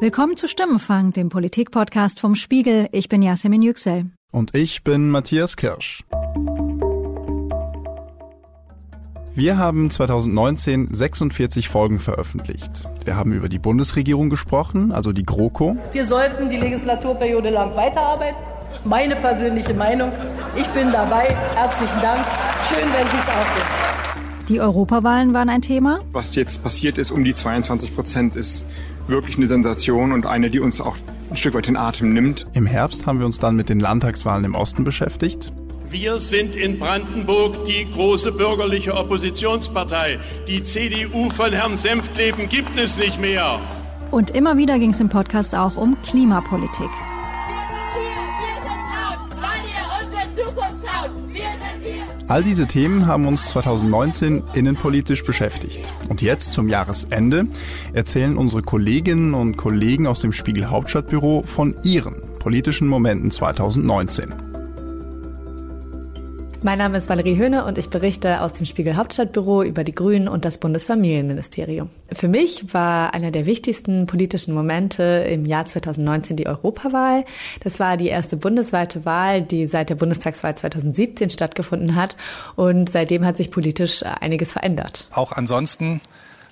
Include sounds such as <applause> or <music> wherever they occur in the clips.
Willkommen zu Stimmenfang, dem Politikpodcast vom Spiegel. Ich bin Yasemin Yüksel. Und ich bin Matthias Kirsch. Wir haben 2019 46 Folgen veröffentlicht. Wir haben über die Bundesregierung gesprochen, also die GroKo. Wir sollten die Legislaturperiode lang weiterarbeiten. Meine persönliche Meinung. Ich bin dabei. Herzlichen Dank. Schön, wenn Sie es auch sind. Die Europawahlen waren ein Thema. Was jetzt passiert ist um die 22 Prozent, ist wirklich eine Sensation und eine, die uns auch ein Stück weit den Atem nimmt. Im Herbst haben wir uns dann mit den Landtagswahlen im Osten beschäftigt. Wir sind in Brandenburg die große bürgerliche Oppositionspartei. Die CDU von Herrn Senftleben gibt es nicht mehr. Und immer wieder ging es im Podcast auch um Klimapolitik. All diese Themen haben uns 2019 innenpolitisch beschäftigt. Und jetzt zum Jahresende erzählen unsere Kolleginnen und Kollegen aus dem Spiegel Hauptstadtbüro von ihren politischen Momenten 2019. Mein Name ist Valerie Höhne und ich berichte aus dem Spiegel Hauptstadtbüro über die Grünen und das Bundesfamilienministerium. Für mich war einer der wichtigsten politischen Momente im Jahr 2019 die Europawahl. Das war die erste bundesweite Wahl, die seit der Bundestagswahl 2017 stattgefunden hat und seitdem hat sich politisch einiges verändert. Auch ansonsten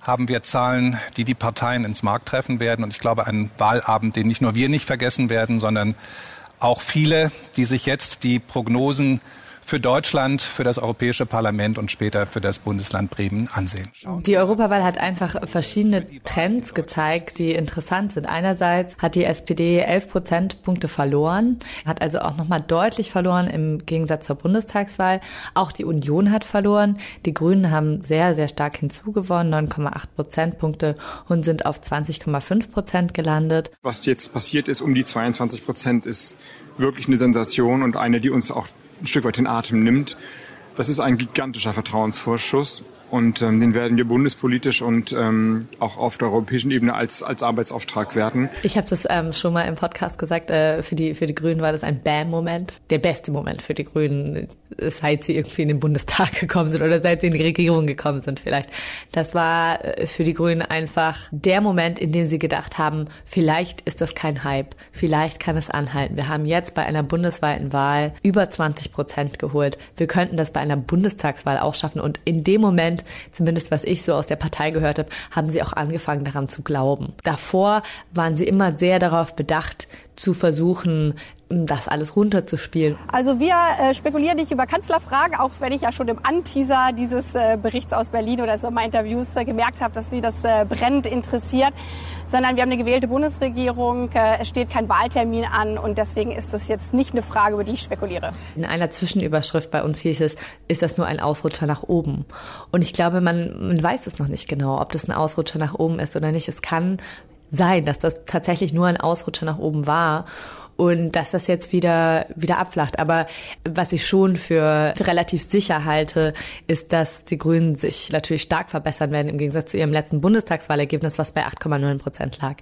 haben wir Zahlen, die die Parteien ins Markt treffen werden und ich glaube einen Wahlabend, den nicht nur wir nicht vergessen werden, sondern auch viele, die sich jetzt die Prognosen für Deutschland, für das Europäische Parlament und später für das Bundesland Bremen ansehen. Die Europawahl hat einfach verschiedene Trends gezeigt, die interessant sind. Einerseits hat die SPD 11 Prozentpunkte verloren, hat also auch nochmal deutlich verloren im Gegensatz zur Bundestagswahl. Auch die Union hat verloren. Die Grünen haben sehr, sehr stark hinzugewonnen, 9,8 Prozentpunkte und sind auf 20,5 Prozent gelandet. Was jetzt passiert ist um die 22 Prozent ist wirklich eine Sensation und eine, die uns auch ein Stück weit den Atem nimmt. Das ist ein gigantischer Vertrauensvorschuss. Und ähm, den werden wir bundespolitisch und ähm, auch auf der europäischen Ebene als, als Arbeitsauftrag werten. Ich habe das ähm, schon mal im Podcast gesagt, äh, für, die, für die Grünen war das ein Bam-Moment. Der beste Moment für die Grünen, seit sie irgendwie in den Bundestag <laughs> gekommen sind oder seit sie in die Regierung gekommen sind vielleicht. Das war äh, für die Grünen einfach der Moment, in dem sie gedacht haben, vielleicht ist das kein Hype, vielleicht kann es anhalten. Wir haben jetzt bei einer bundesweiten Wahl über 20 Prozent geholt. Wir könnten das bei einer Bundestagswahl auch schaffen. Und in dem Moment Moment, zumindest was ich so aus der Partei gehört habe, haben sie auch angefangen daran zu glauben. Davor waren sie immer sehr darauf bedacht, zu versuchen, das alles runterzuspielen. Also wir äh, spekulieren nicht über Kanzlerfragen, auch wenn ich ja schon im Anteaser dieses äh, Berichts aus Berlin oder Sommerinterviews äh, gemerkt habe, dass Sie das äh, brennend interessiert, sondern wir haben eine gewählte Bundesregierung, äh, es steht kein Wahltermin an und deswegen ist das jetzt nicht eine Frage, über die ich spekuliere. In einer Zwischenüberschrift bei uns hieß es, ist das nur ein Ausrutscher nach oben? Und ich glaube, man, man weiß es noch nicht genau, ob das ein Ausrutscher nach oben ist oder nicht. Es kann sein, dass das tatsächlich nur ein Ausrutscher nach oben war und dass das jetzt wieder wieder abflacht. Aber was ich schon für, für relativ sicher halte, ist, dass die Grünen sich natürlich stark verbessern werden im Gegensatz zu ihrem letzten Bundestagswahlergebnis, was bei 8,9 Prozent lag.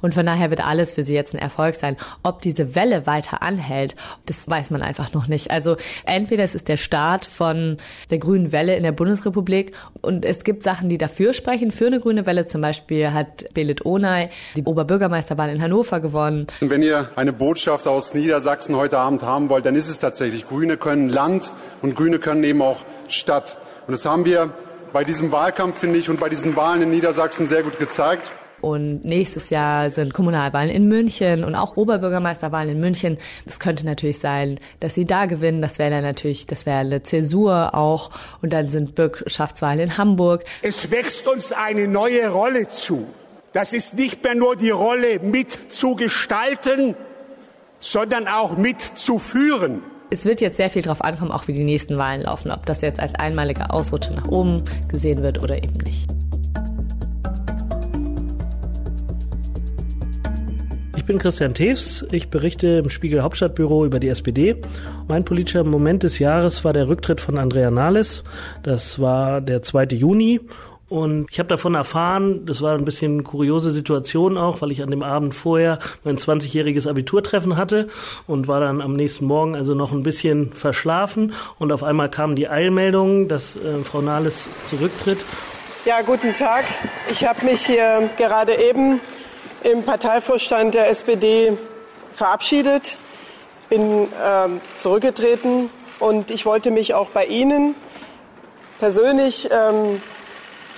Und von daher wird alles für sie jetzt ein Erfolg sein. Ob diese Welle weiter anhält, das weiß man einfach noch nicht. Also entweder es ist der Start von der grünen Welle in der Bundesrepublik und es gibt Sachen, die dafür sprechen, für eine grüne Welle. Zum Beispiel hat Belit Onay die Oberbürgermeisterwahl in Hannover gewonnen. Wenn ihr eine Botschaft Botschaft aus Niedersachsen heute Abend haben wollt, dann ist es tatsächlich, Grüne können Land und Grüne können eben auch Stadt. Und das haben wir bei diesem Wahlkampf, finde ich, und bei diesen Wahlen in Niedersachsen sehr gut gezeigt. Und nächstes Jahr sind Kommunalwahlen in München und auch Oberbürgermeisterwahlen in München. Es könnte natürlich sein, dass sie da gewinnen. Das wäre dann natürlich, das wäre eine Zäsur auch. Und dann sind Bürgerschaftswahlen in Hamburg. Es wächst uns eine neue Rolle zu. Das ist nicht mehr nur die Rolle mitzugestalten, sondern auch mitzuführen. Es wird jetzt sehr viel darauf ankommen, auch wie die nächsten Wahlen laufen, ob das jetzt als einmaliger Ausrutscher nach oben gesehen wird oder eben nicht. Ich bin Christian Tews, ich berichte im Spiegel Hauptstadtbüro über die SPD. Mein politischer Moment des Jahres war der Rücktritt von Andrea Nahles. Das war der 2. Juni und ich habe davon erfahren, das war ein bisschen kuriose Situation auch, weil ich an dem Abend vorher mein 20-jähriges Abiturtreffen hatte und war dann am nächsten Morgen also noch ein bisschen verschlafen. Und auf einmal kam die Eilmeldung, dass äh, Frau Nahles zurücktritt. Ja, guten Tag. Ich habe mich hier gerade eben im Parteivorstand der SPD verabschiedet, bin äh, zurückgetreten und ich wollte mich auch bei Ihnen persönlich ähm,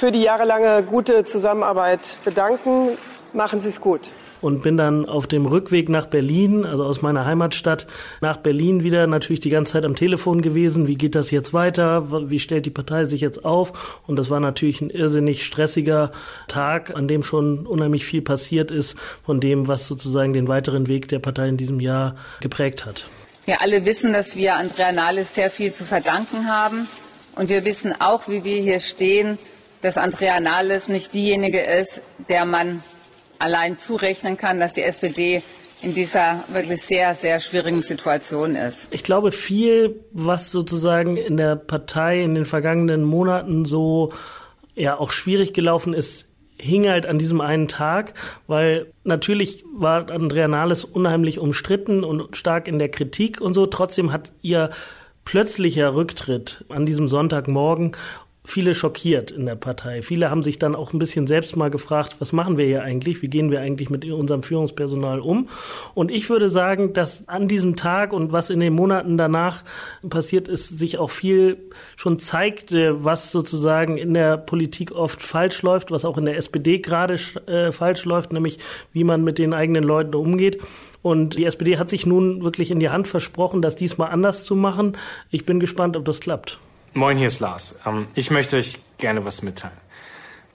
für die jahrelange gute Zusammenarbeit bedanken. Machen Sie es gut und bin dann auf dem Rückweg nach Berlin, also aus meiner Heimatstadt, nach Berlin wieder natürlich die ganze Zeit am Telefon gewesen. Wie geht das jetzt weiter? Wie stellt die Partei sich jetzt auf? Und das war natürlich ein irrsinnig stressiger Tag, an dem schon unheimlich viel passiert ist von dem, was sozusagen den weiteren Weg der Partei in diesem Jahr geprägt hat. Wir alle wissen, dass wir Andrea Nahles sehr viel zu verdanken haben. Und wir wissen auch, wie wir hier stehen, dass Andrea Nahles nicht diejenige ist, der man allein zurechnen kann, dass die SPD in dieser wirklich sehr, sehr schwierigen Situation ist. Ich glaube, viel, was sozusagen in der Partei in den vergangenen Monaten so ja auch schwierig gelaufen ist, hing halt an diesem einen Tag, weil natürlich war Andrea Nahles unheimlich umstritten und stark in der Kritik und so. Trotzdem hat ihr plötzlicher Rücktritt an diesem Sonntagmorgen viele schockiert in der Partei. Viele haben sich dann auch ein bisschen selbst mal gefragt, was machen wir hier eigentlich? Wie gehen wir eigentlich mit unserem Führungspersonal um? Und ich würde sagen, dass an diesem Tag und was in den Monaten danach passiert ist, sich auch viel schon zeigte, was sozusagen in der Politik oft falsch läuft, was auch in der SPD gerade äh, falsch läuft, nämlich wie man mit den eigenen Leuten umgeht. Und die SPD hat sich nun wirklich in die Hand versprochen, das diesmal anders zu machen. Ich bin gespannt, ob das klappt. Moin, hier ist Lars. Ähm, ich möchte euch gerne was mitteilen.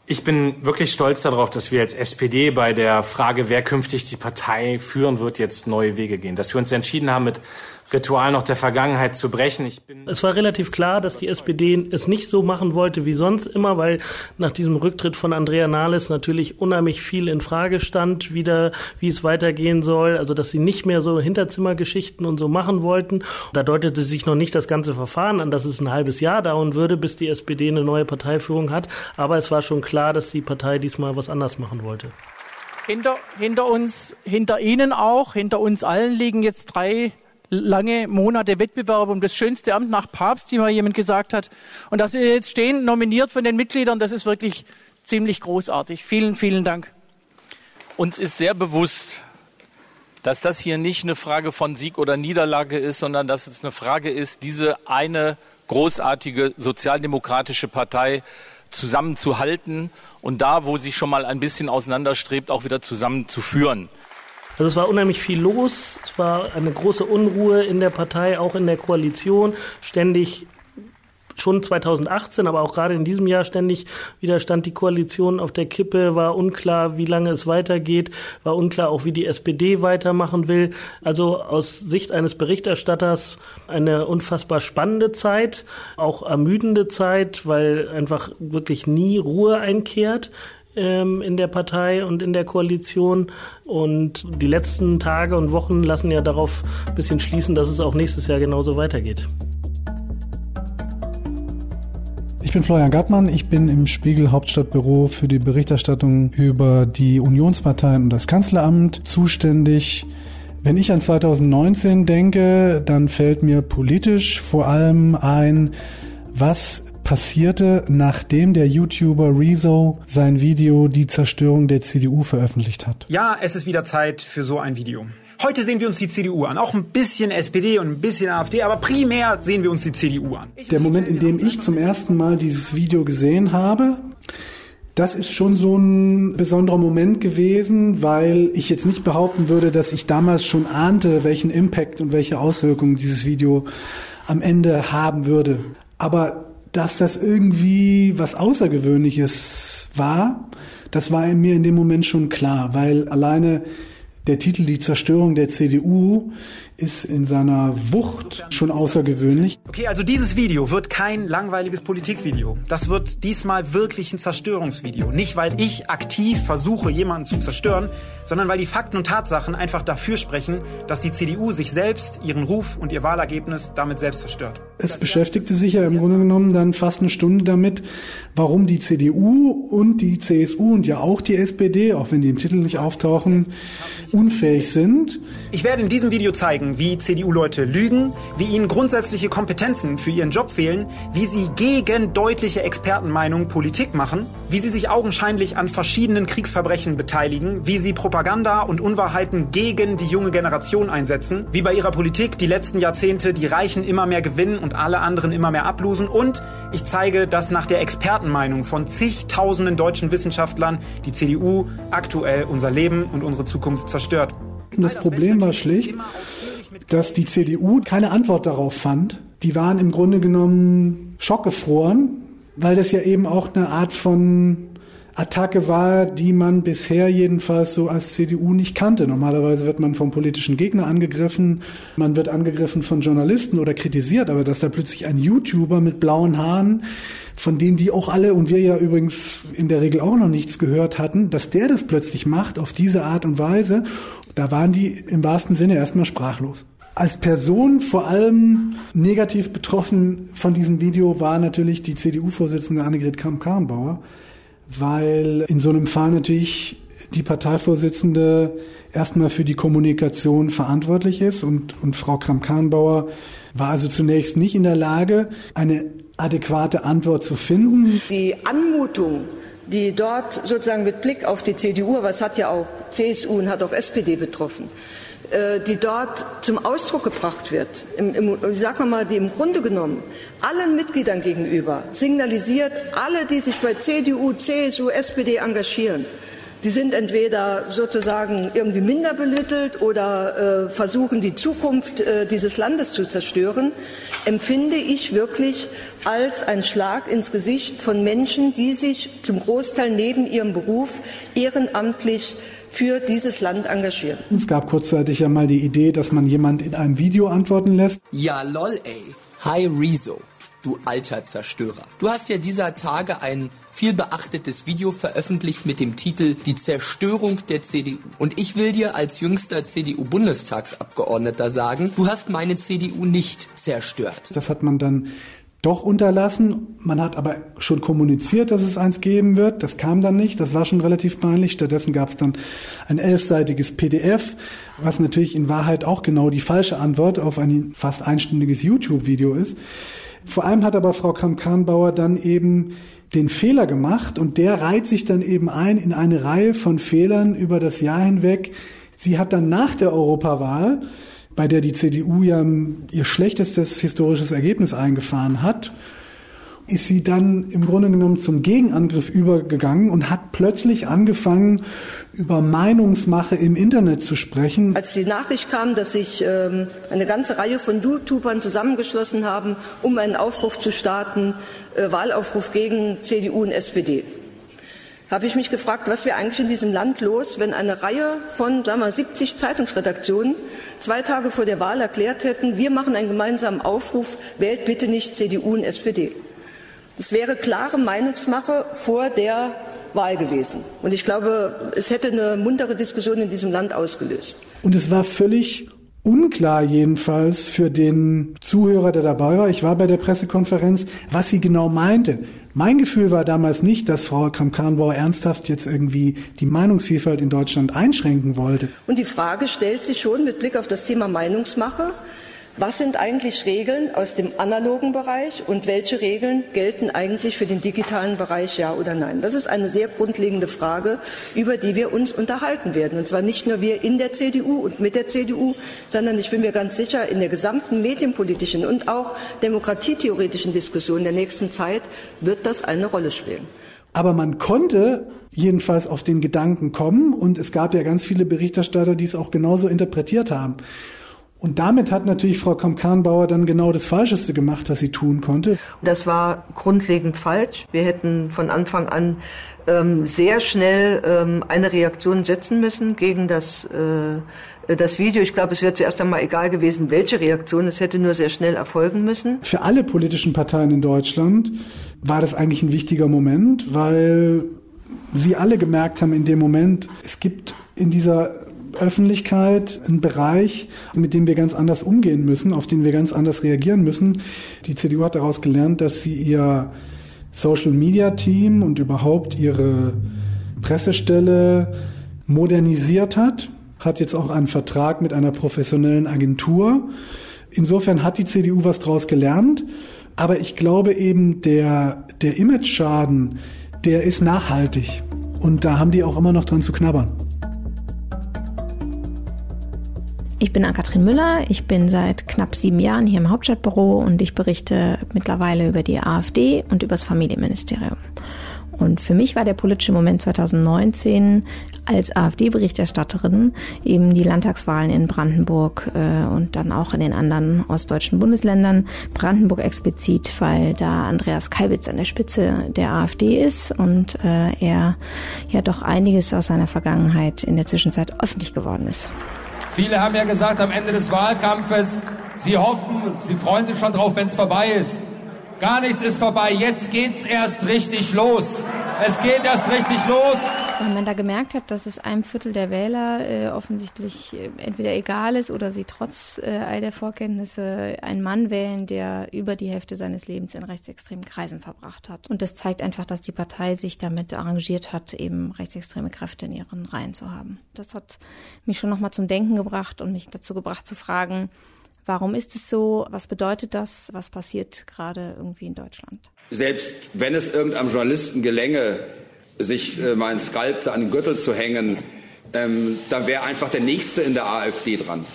Ich bin wirklich stolz darauf, dass wir als SPD bei der Frage, wer künftig die Partei führen wird, jetzt neue Wege gehen. Dass wir uns entschieden haben, mit Ritual noch der Vergangenheit zu brechen. Ich bin es war relativ klar, dass die SPD es nicht so machen wollte wie sonst immer, weil nach diesem Rücktritt von Andrea Nahles natürlich unheimlich viel in Frage stand, wieder wie es weitergehen soll, also dass sie nicht mehr so Hinterzimmergeschichten und so machen wollten. Da deutete sich noch nicht das ganze Verfahren an, dass es ein halbes Jahr dauern würde, bis die SPD eine neue Parteiführung hat, aber es war schon klar, dass die Partei diesmal was anders machen wollte. Hinter, hinter uns, hinter Ihnen auch, hinter uns allen liegen jetzt drei lange Monate Wettbewerb um das schönste Amt nach Papst, wie mal jemand gesagt hat. Und dass wir jetzt stehen, nominiert von den Mitgliedern, das ist wirklich ziemlich großartig. Vielen, vielen Dank. Uns ist sehr bewusst, dass das hier nicht eine Frage von Sieg oder Niederlage ist, sondern dass es eine Frage ist, diese eine großartige sozialdemokratische Partei zusammenzuhalten und da, wo sie schon mal ein bisschen auseinanderstrebt, auch wieder zusammenzuführen. Also es war unheimlich viel los, es war eine große Unruhe in der Partei, auch in der Koalition, ständig schon 2018, aber auch gerade in diesem Jahr ständig wieder stand die Koalition auf der Kippe, war unklar, wie lange es weitergeht, war unklar auch, wie die SPD weitermachen will. Also aus Sicht eines Berichterstatters eine unfassbar spannende Zeit, auch ermüdende Zeit, weil einfach wirklich nie Ruhe einkehrt ähm, in der Partei und in der Koalition. Und die letzten Tage und Wochen lassen ja darauf ein bisschen schließen, dass es auch nächstes Jahr genauso weitergeht. Ich bin Florian Gartmann, ich bin im Spiegel Hauptstadtbüro für die Berichterstattung über die Unionsparteien und das Kanzleramt zuständig. Wenn ich an 2019 denke, dann fällt mir politisch vor allem ein, was passierte, nachdem der YouTuber Rezo sein Video Die Zerstörung der CDU veröffentlicht hat. Ja, es ist wieder Zeit für so ein Video. Heute sehen wir uns die CDU an, auch ein bisschen SPD und ein bisschen AfD, aber primär sehen wir uns die CDU an. Der Moment, in dem ich zum ersten Mal dieses Video gesehen habe, das ist schon so ein besonderer Moment gewesen, weil ich jetzt nicht behaupten würde, dass ich damals schon ahnte, welchen Impact und welche Auswirkungen dieses Video am Ende haben würde. Aber dass das irgendwie was Außergewöhnliches war, das war mir in dem Moment schon klar, weil alleine der Titel Die Zerstörung der CDU ist in seiner Wucht schon außergewöhnlich. Okay, also dieses Video wird kein langweiliges Politikvideo. Das wird diesmal wirklich ein Zerstörungsvideo. Nicht, weil ich aktiv versuche, jemanden zu zerstören, sondern weil die Fakten und Tatsachen einfach dafür sprechen, dass die CDU sich selbst, ihren Ruf und ihr Wahlergebnis damit selbst zerstört. Es beschäftigte sich ja im Grunde genommen dann fast eine Stunde damit, warum die CDU und die CSU und ja auch die SPD, auch wenn die im Titel nicht auftauchen, unfähig sind. Ich werde in diesem Video zeigen, wie CDU-Leute lügen, wie ihnen grundsätzliche Kompetenzen für ihren Job fehlen, wie sie gegen deutliche Expertenmeinungen Politik machen, wie sie sich augenscheinlich an verschiedenen Kriegsverbrechen beteiligen, wie sie Propaganda und Unwahrheiten gegen die junge Generation einsetzen, wie bei ihrer Politik die letzten Jahrzehnte die Reichen immer mehr gewinnen und alle anderen immer mehr ablosen und ich zeige, dass nach der Expertenmeinung von zigtausenden deutschen Wissenschaftlern die CDU aktuell unser Leben und unsere Zukunft zerstört. Das Problem war schlicht, dass die CDU keine Antwort darauf fand. Die waren im Grunde genommen schockgefroren, weil das ja eben auch eine Art von Attacke war, die man bisher jedenfalls so als CDU nicht kannte. Normalerweise wird man vom politischen Gegner angegriffen, man wird angegriffen von Journalisten oder kritisiert, aber dass da plötzlich ein YouTuber mit blauen Haaren, von dem die auch alle und wir ja übrigens in der Regel auch noch nichts gehört hatten, dass der das plötzlich macht auf diese Art und Weise, da waren die im wahrsten Sinne erstmal sprachlos. Als Person vor allem negativ betroffen von diesem Video war natürlich die CDU-Vorsitzende Annegret Kramp-Karrenbauer, weil in so einem Fall natürlich die Parteivorsitzende erstmal für die Kommunikation verantwortlich ist und, und Frau Kramp-Karrenbauer war also zunächst nicht in der Lage, eine adäquate Antwort zu finden. Die Anmutung, die dort sozusagen mit Blick auf die CDU, aber es hat ja auch CSU und hat auch SPD betroffen, die dort zum Ausdruck gebracht wird, im, im, ich sag mal, die im Grunde genommen allen Mitgliedern gegenüber signalisiert, alle, die sich bei CDU, CSU, SPD engagieren, die sind entweder sozusagen irgendwie minder belittelt oder äh, versuchen, die Zukunft äh, dieses Landes zu zerstören, empfinde ich wirklich als ein Schlag ins Gesicht von Menschen, die sich zum Großteil neben ihrem Beruf ehrenamtlich für dieses Land engagieren. Es gab kurzzeitig ja mal die Idee, dass man jemand in einem Video antworten lässt. Ja, lol, ey. Hi, Rezo du alter Zerstörer. Du hast ja dieser Tage ein viel beachtetes Video veröffentlicht mit dem Titel Die Zerstörung der CDU. Und ich will dir als jüngster CDU-Bundestagsabgeordneter sagen, du hast meine CDU nicht zerstört. Das hat man dann doch unterlassen. Man hat aber schon kommuniziert, dass es eins geben wird. Das kam dann nicht. Das war schon relativ peinlich. Stattdessen gab es dann ein elfseitiges PDF, was natürlich in Wahrheit auch genau die falsche Antwort auf ein fast einstündiges YouTube-Video ist. Vor allem hat aber Frau Kramp-Karrenbauer dann eben den Fehler gemacht und der reiht sich dann eben ein in eine Reihe von Fehlern über das Jahr hinweg. Sie hat dann nach der Europawahl, bei der die CDU ja ihr schlechtestes historisches Ergebnis eingefahren hat, ist sie dann im Grunde genommen zum Gegenangriff übergegangen und hat plötzlich angefangen, über Meinungsmache im Internet zu sprechen. Als die Nachricht kam, dass sich ähm, eine ganze Reihe von YouTubern zusammengeschlossen haben, um einen Aufruf zu starten, äh, Wahlaufruf gegen CDU und SPD, habe ich mich gefragt, was wäre eigentlich in diesem Land los, wenn eine Reihe von sagen wir, 70 Zeitungsredaktionen zwei Tage vor der Wahl erklärt hätten, wir machen einen gemeinsamen Aufruf, wählt bitte nicht CDU und SPD. Es wäre klare Meinungsmache vor der Wahl gewesen. Und ich glaube, es hätte eine muntere Diskussion in diesem Land ausgelöst. Und es war völlig unklar jedenfalls für den Zuhörer, der dabei war. Ich war bei der Pressekonferenz, was sie genau meinte. Mein Gefühl war damals nicht, dass Frau Kramp-Karrenbauer ernsthaft jetzt irgendwie die Meinungsvielfalt in Deutschland einschränken wollte. Und die Frage stellt sich schon mit Blick auf das Thema Meinungsmache, was sind eigentlich Regeln aus dem analogen Bereich und welche Regeln gelten eigentlich für den digitalen Bereich, ja oder nein? Das ist eine sehr grundlegende Frage, über die wir uns unterhalten werden. Und zwar nicht nur wir in der CDU und mit der CDU, sondern ich bin mir ganz sicher, in der gesamten medienpolitischen und auch demokratietheoretischen Diskussion der nächsten Zeit wird das eine Rolle spielen. Aber man konnte jedenfalls auf den Gedanken kommen und es gab ja ganz viele Berichterstatter, die es auch genauso interpretiert haben. Und damit hat natürlich Frau Kamp-Karrenbauer dann genau das Falscheste gemacht, was sie tun konnte. Das war grundlegend falsch. Wir hätten von Anfang an ähm, sehr schnell ähm, eine Reaktion setzen müssen gegen das, äh, das Video. Ich glaube, es wäre zuerst einmal egal gewesen, welche Reaktion. Es hätte nur sehr schnell erfolgen müssen. Für alle politischen Parteien in Deutschland war das eigentlich ein wichtiger Moment, weil sie alle gemerkt haben in dem Moment, es gibt in dieser Öffentlichkeit ein Bereich, mit dem wir ganz anders umgehen müssen, auf den wir ganz anders reagieren müssen. Die CDU hat daraus gelernt, dass sie ihr Social-Media-Team und überhaupt ihre Pressestelle modernisiert hat, hat jetzt auch einen Vertrag mit einer professionellen Agentur. Insofern hat die CDU was daraus gelernt. Aber ich glaube eben, der, der Image-Schaden, der ist nachhaltig. Und da haben die auch immer noch dran zu knabbern. Ich bin Ann-Kathrin Müller. Ich bin seit knapp sieben Jahren hier im Hauptstadtbüro und ich berichte mittlerweile über die AfD und über das Familienministerium. Und für mich war der politische Moment 2019 als AfD-Berichterstatterin eben die Landtagswahlen in Brandenburg äh, und dann auch in den anderen ostdeutschen Bundesländern. Brandenburg explizit, weil da Andreas Kalbitz an der Spitze der AfD ist und äh, er ja doch einiges aus seiner Vergangenheit in der Zwischenzeit öffentlich geworden ist. Viele haben ja gesagt am Ende des Wahlkampfes, sie hoffen, sie freuen sich schon drauf, wenn es vorbei ist. Gar nichts ist vorbei. Jetzt geht's erst richtig los. Es geht erst richtig los. Wenn man da gemerkt hat, dass es einem Viertel der Wähler äh, offensichtlich äh, entweder egal ist oder sie trotz äh, all der Vorkenntnisse einen Mann wählen, der über die Hälfte seines Lebens in rechtsextremen Kreisen verbracht hat. Und das zeigt einfach, dass die Partei sich damit arrangiert hat, eben rechtsextreme Kräfte in ihren Reihen zu haben. Das hat mich schon nochmal zum Denken gebracht und mich dazu gebracht zu fragen, Warum ist es so? Was bedeutet das? Was passiert gerade irgendwie in Deutschland? Selbst wenn es irgendeinem Journalisten gelänge, sich äh, meinen Skalp da an den Gürtel zu hängen, ähm, dann wäre einfach der Nächste in der AfD dran.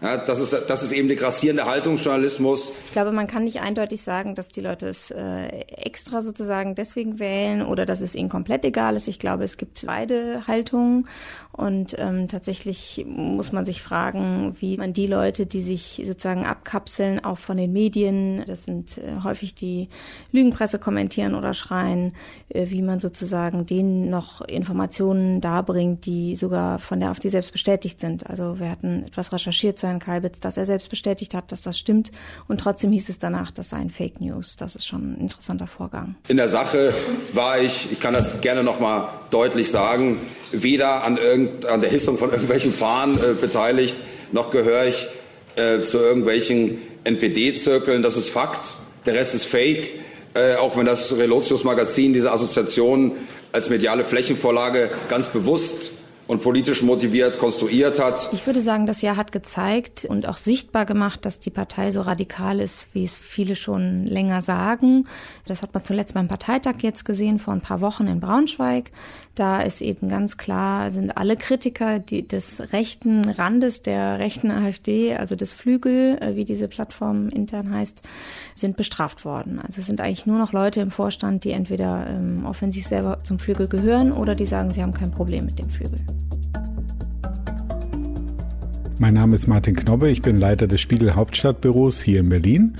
Ja, das, ist, das ist eben der grassierende Haltungsjournalismus. Ich glaube, man kann nicht eindeutig sagen, dass die Leute es äh, extra sozusagen deswegen wählen oder dass es ihnen komplett egal ist. Ich glaube, es gibt beide Haltungen und ähm, tatsächlich muss man sich fragen, wie man die Leute, die sich sozusagen abkapseln, auch von den Medien, das sind äh, häufig die Lügenpresse kommentieren oder schreien, äh, wie man sozusagen denen noch Informationen darbringt, die sogar von der AfD selbst bestätigt sind. Also wir hatten etwas recherchiert zu Herrn Kalbitz, dass er selbst bestätigt hat, dass das stimmt und trotzdem hieß es danach, das seien Fake News. Das ist schon ein interessanter Vorgang. In der Sache war ich, ich kann das gerne noch mal deutlich sagen, weder an, irgend, an der Hissung von irgendwelchen Fahnen äh, beteiligt, noch gehöre ich äh, zu irgendwelchen NPD-Zirkeln. Das ist Fakt. Der Rest ist Fake. Äh, auch wenn das Relotius-Magazin diese Assoziation als mediale Flächenvorlage ganz bewusst und politisch motiviert konstruiert hat. Ich würde sagen, das Jahr hat gezeigt und auch sichtbar gemacht, dass die Partei so radikal ist, wie es viele schon länger sagen. Das hat man zuletzt beim Parteitag jetzt gesehen, vor ein paar Wochen in Braunschweig. Da ist eben ganz klar, sind alle Kritiker die, des rechten Randes der rechten AfD, also des Flügel, äh, wie diese Plattform intern heißt, sind bestraft worden. Also es sind eigentlich nur noch Leute im Vorstand, die entweder ähm, offensiv selber zum Flügel gehören oder die sagen, sie haben kein Problem mit dem Flügel. Mein Name ist Martin Knobbe, ich bin Leiter des Spiegel Hauptstadtbüros hier in Berlin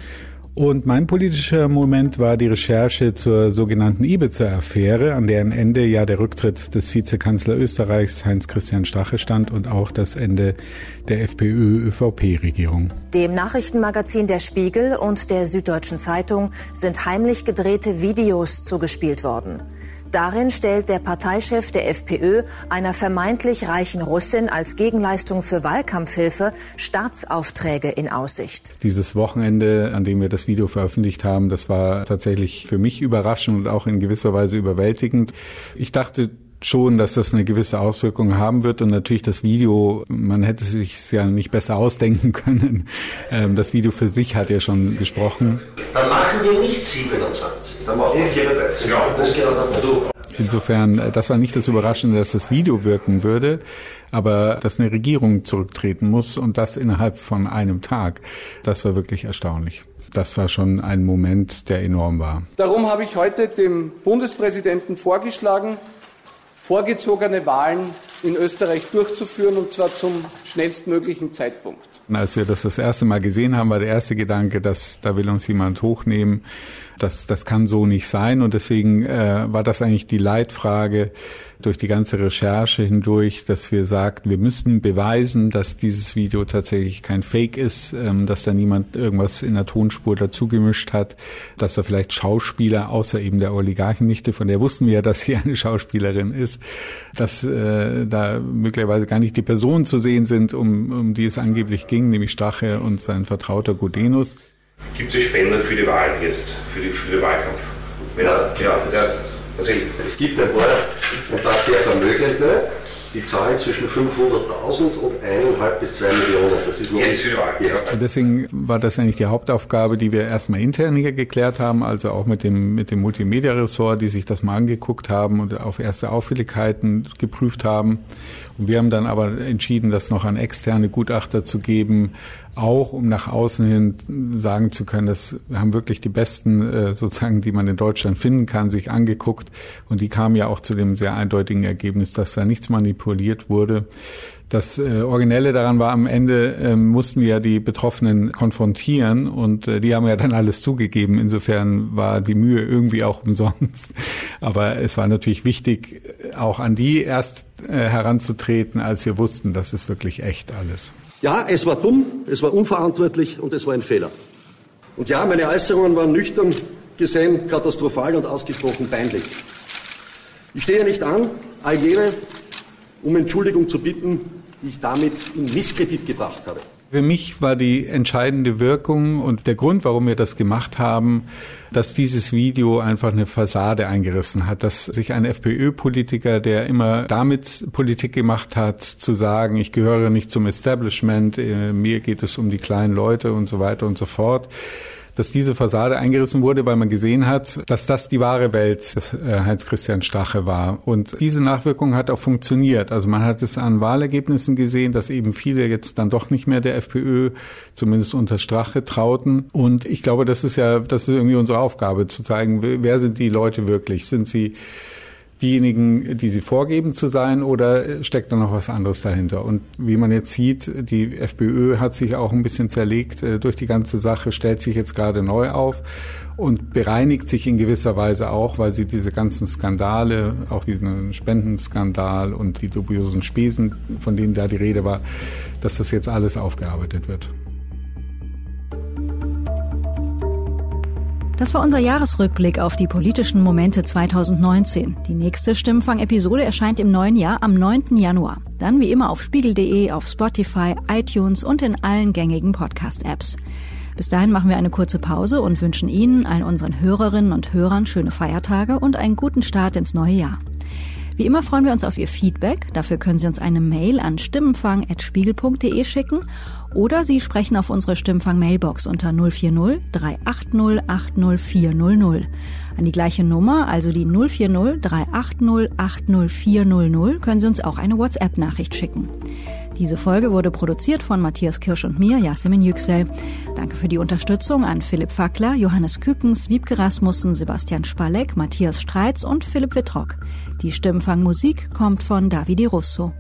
und mein politischer Moment war die Recherche zur sogenannten Ibiza-Affäre, an deren Ende ja der Rücktritt des Vizekanzler Österreichs Heinz-Christian Strache stand und auch das Ende der FPÖ-ÖVP-Regierung. Dem Nachrichtenmagazin Der Spiegel und der Süddeutschen Zeitung sind heimlich gedrehte Videos zugespielt worden. Darin stellt der Parteichef der FPÖ einer vermeintlich reichen Russin als Gegenleistung für Wahlkampfhilfe Staatsaufträge in Aussicht. Dieses Wochenende, an dem wir das Video veröffentlicht haben, das war tatsächlich für mich überraschend und auch in gewisser Weise überwältigend. Ich dachte, schon, dass das eine gewisse Auswirkung haben wird und natürlich das Video, man hätte sich ja nicht besser ausdenken <laughs> können. Ähm, das Video für sich hat ja schon gesprochen. Dann machen wir nicht 27. Insofern, äh, das war nicht das Überraschende, dass das Video wirken würde, aber dass eine Regierung zurücktreten muss und das innerhalb von einem Tag, das war wirklich erstaunlich. Das war schon ein Moment, der enorm war. Darum habe ich heute dem Bundespräsidenten vorgeschlagen, vorgezogene Wahlen in Österreich durchzuführen, und zwar zum schnellstmöglichen Zeitpunkt. Als wir das das erste Mal gesehen haben, war der erste Gedanke, dass da will uns jemand hochnehmen. Das, das kann so nicht sein und deswegen äh, war das eigentlich die Leitfrage durch die ganze Recherche hindurch, dass wir sagten, wir müssen beweisen, dass dieses Video tatsächlich kein Fake ist, ähm, dass da niemand irgendwas in der Tonspur dazugemischt hat, dass da vielleicht Schauspieler, außer eben der Oligarchennichte, von der wussten wir ja, dass sie <laughs> eine Schauspielerin ist, dass äh, da möglicherweise gar nicht die Personen zu sehen sind, um, um die es angeblich ging, nämlich Strache und sein Vertrauter Gudenus. Gibt es Spenden für die Wahl jetzt, für, die, für den Wahlkampf? Wenn ja, ja, ja, tatsächlich. Es gibt ein paar, ein paar sehr Vermögende, die zahlen zwischen 500.000 und 1,5 bis 2 Millionen. Das ist nur ja. Deswegen war das eigentlich die Hauptaufgabe, die wir erstmal intern hier geklärt haben, also auch mit dem, mit dem Multimedia-Ressort, die sich das mal angeguckt haben und auf erste Auffälligkeiten geprüft haben. Und wir haben dann aber entschieden, das noch an externe Gutachter zu geben, auch um nach außen hin sagen zu können, dass wir haben wirklich die besten äh, sozusagen, die man in Deutschland finden kann, sich angeguckt und die kamen ja auch zu dem sehr eindeutigen Ergebnis, dass da nichts manipuliert wurde. Das äh, Originelle daran war, am Ende äh, mussten wir ja die Betroffenen konfrontieren und äh, die haben ja dann alles zugegeben. Insofern war die Mühe irgendwie auch umsonst. <laughs> Aber es war natürlich wichtig, auch an die erst äh, heranzutreten, als wir wussten, das ist wirklich echt alles. Ja, es war dumm, es war unverantwortlich und es war ein Fehler. Und ja, meine Äußerungen waren nüchtern gesehen katastrophal und ausgesprochen peinlich. Ich stehe nicht an, all jene um Entschuldigung zu bitten, die ich damit in Misskredit gebracht habe. Für mich war die entscheidende Wirkung und der Grund, warum wir das gemacht haben, dass dieses Video einfach eine Fassade eingerissen hat, dass sich ein FPÖ-Politiker, der immer damit Politik gemacht hat, zu sagen, ich gehöre nicht zum Establishment, äh, mir geht es um die kleinen Leute und so weiter und so fort, dass diese Fassade eingerissen wurde, weil man gesehen hat, dass das die wahre Welt des äh, Heinz-Christian Strache war. Und diese Nachwirkung hat auch funktioniert. Also man hat es an Wahlergebnissen gesehen, dass eben viele jetzt dann doch nicht mehr der FPÖ, zumindest unter Strache, trauten. Und ich glaube, das ist ja, das ist irgendwie unsere Aufgabe, zu zeigen, wer sind die Leute wirklich? Sind sie diejenigen, die sie vorgeben zu sein, oder steckt da noch was anderes dahinter? Und wie man jetzt sieht, die FPÖ hat sich auch ein bisschen zerlegt äh, durch die ganze Sache, stellt sich jetzt gerade neu auf und bereinigt sich in gewisser Weise auch, weil sie diese ganzen Skandale, auch diesen Spendenskandal und die dubiosen Spesen, von denen da die Rede war, dass das jetzt alles aufgearbeitet wird. Das war unser Jahresrückblick auf die politischen Momente 2019. Die nächste Stimmfang-Episode erscheint im neuen Jahr am 9. Januar. Dann wie immer auf spiegel.de, auf Spotify, iTunes und in allen gängigen Podcast-Apps. Bis dahin machen wir eine kurze Pause und wünschen Ihnen, allen unseren Hörerinnen und Hörern schöne Feiertage und einen guten Start ins neue Jahr. Wie immer freuen wir uns auf Ihr Feedback. Dafür können Sie uns eine Mail an stimmenfang.spiegel.de schicken oder Sie sprechen auf unsere Stimmfang-Mailbox unter 040 380 80 400. An die gleiche Nummer, also die 040 380 80 400, können Sie uns auch eine WhatsApp-Nachricht schicken. Diese Folge wurde produziert von Matthias Kirsch und mir, Yasemin Yüksel. Danke für die Unterstützung an Philipp Fackler, Johannes Kükens, Wiebke Rasmussen, Sebastian Spalek, Matthias Streitz und Philipp Wittrock. Die Stimmfangmusik kommt von Davide Russo.